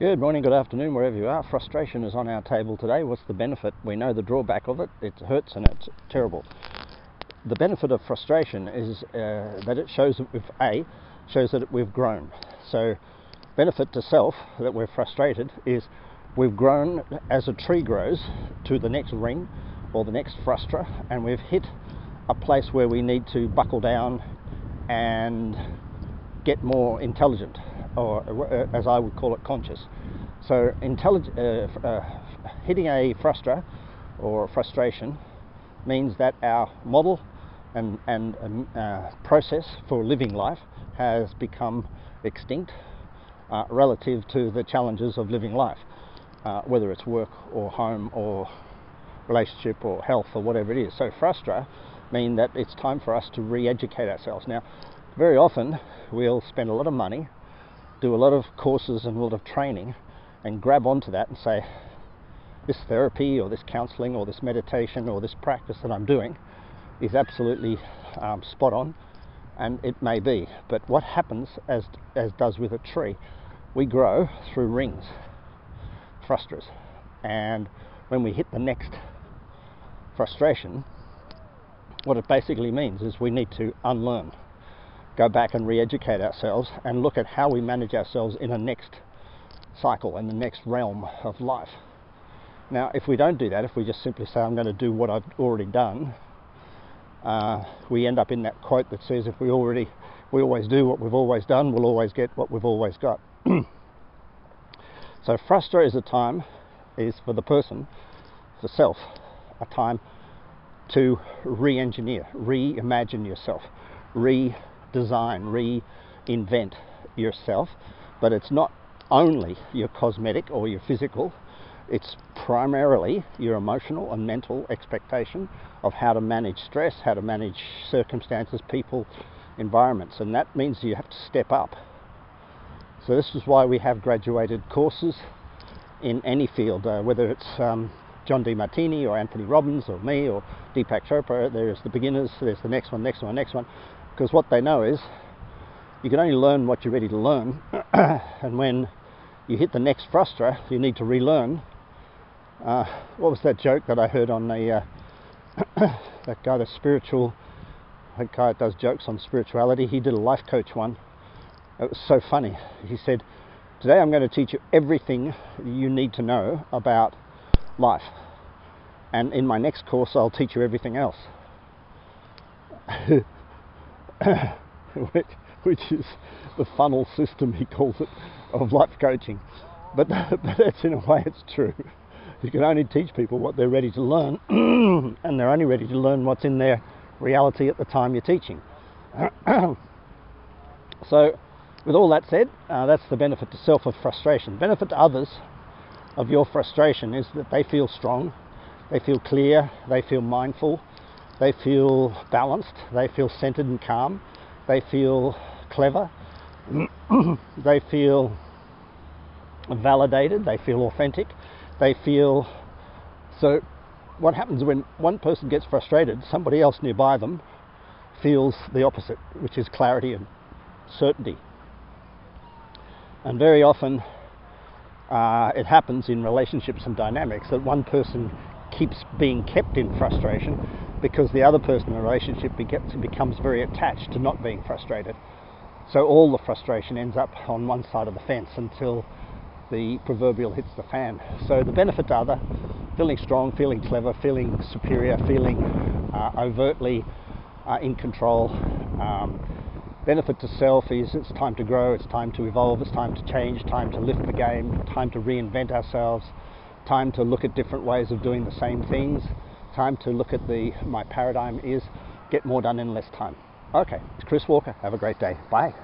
Good morning, good afternoon, wherever you are. Frustration is on our table today. What's the benefit? We know the drawback of it. It hurts and it's terrible. The benefit of frustration is uh, that it shows that we've a shows that we've grown. So, benefit to self that we're frustrated is we've grown as a tree grows to the next ring or the next frustra, and we've hit a place where we need to buckle down and get more intelligent or uh, as I would call it, conscious. So, intellig- uh, uh, hitting a frustra or frustration means that our model and, and um, uh, process for living life has become extinct uh, relative to the challenges of living life, uh, whether it's work or home or relationship or health or whatever it is. So, frustra mean that it's time for us to re-educate ourselves. Now, very often we'll spend a lot of money do a lot of courses and a lot of training and grab onto that and say, this therapy or this counseling or this meditation or this practice that I'm doing is absolutely um, spot on, and it may be. But what happens, as as does with a tree, we grow through rings, frustras, and when we hit the next frustration, what it basically means is we need to unlearn go back and re-educate ourselves and look at how we manage ourselves in a next cycle in the next realm of life. Now, if we don't do that, if we just simply say, I'm going to do what I've already done, uh, we end up in that quote that says, if we already, we always do what we've always done, we'll always get what we've always got. so, frustra is a time, is for the person, for self, a time to re engineer, reimagine yourself, re design, reinvent yourself. But it's not only your cosmetic or your physical, it's primarily your emotional and mental expectation of how to manage stress, how to manage circumstances, people, environments, and that means you have to step up. So, this is why we have graduated courses in any field, uh, whether it's um, John Demartini or Anthony Robbins or me or Deepak Chopra. There's the beginners, there's the next one, next one, next one because what they know is you can only learn what you're ready to learn, and when you hit the next frustra, you need to relearn. Uh, what was that joke that I heard on the uh, that guy, the spiritual, that guy that does jokes on spirituality? He did a life coach one. It was so funny. He said, "Today I'm going to teach you everything you need to know about life, and in my next course I'll teach you everything else." which, is the funnel system, he calls it, of life coaching. But, but that's in a way it's true. You can only teach people what they're ready to learn, and they're only ready to learn what's in their reality at the time you're teaching. so, with all that said, uh, that's the benefit to self of frustration. Benefit to others of your frustration is that they feel strong, they feel clear, they feel mindful, they feel balanced, they feel centered and calm, they feel clever, they feel validated, they feel authentic, they feel. So, what happens when one person gets frustrated, somebody else nearby them feels the opposite, which is clarity and certainty. And very often, uh, it happens in relationships and dynamics that one person keeps being kept in frustration because the other person in the relationship becomes, very attached to not being frustrated. So all the frustration ends up on one side of the fence until the proverbial hits the fan. So the benefit to other, feeling strong, feeling clever, feeling superior, feeling uh, overtly uh, in control. Um, benefit to self is it's time to grow, it's time to evolve, it's time to change, time to lift the game, time to reinvent ourselves, time to look at different ways of doing the same things time to look at the my paradigm is get more done in less time. Okay, it's Chris Walker. Have a great day. Bye.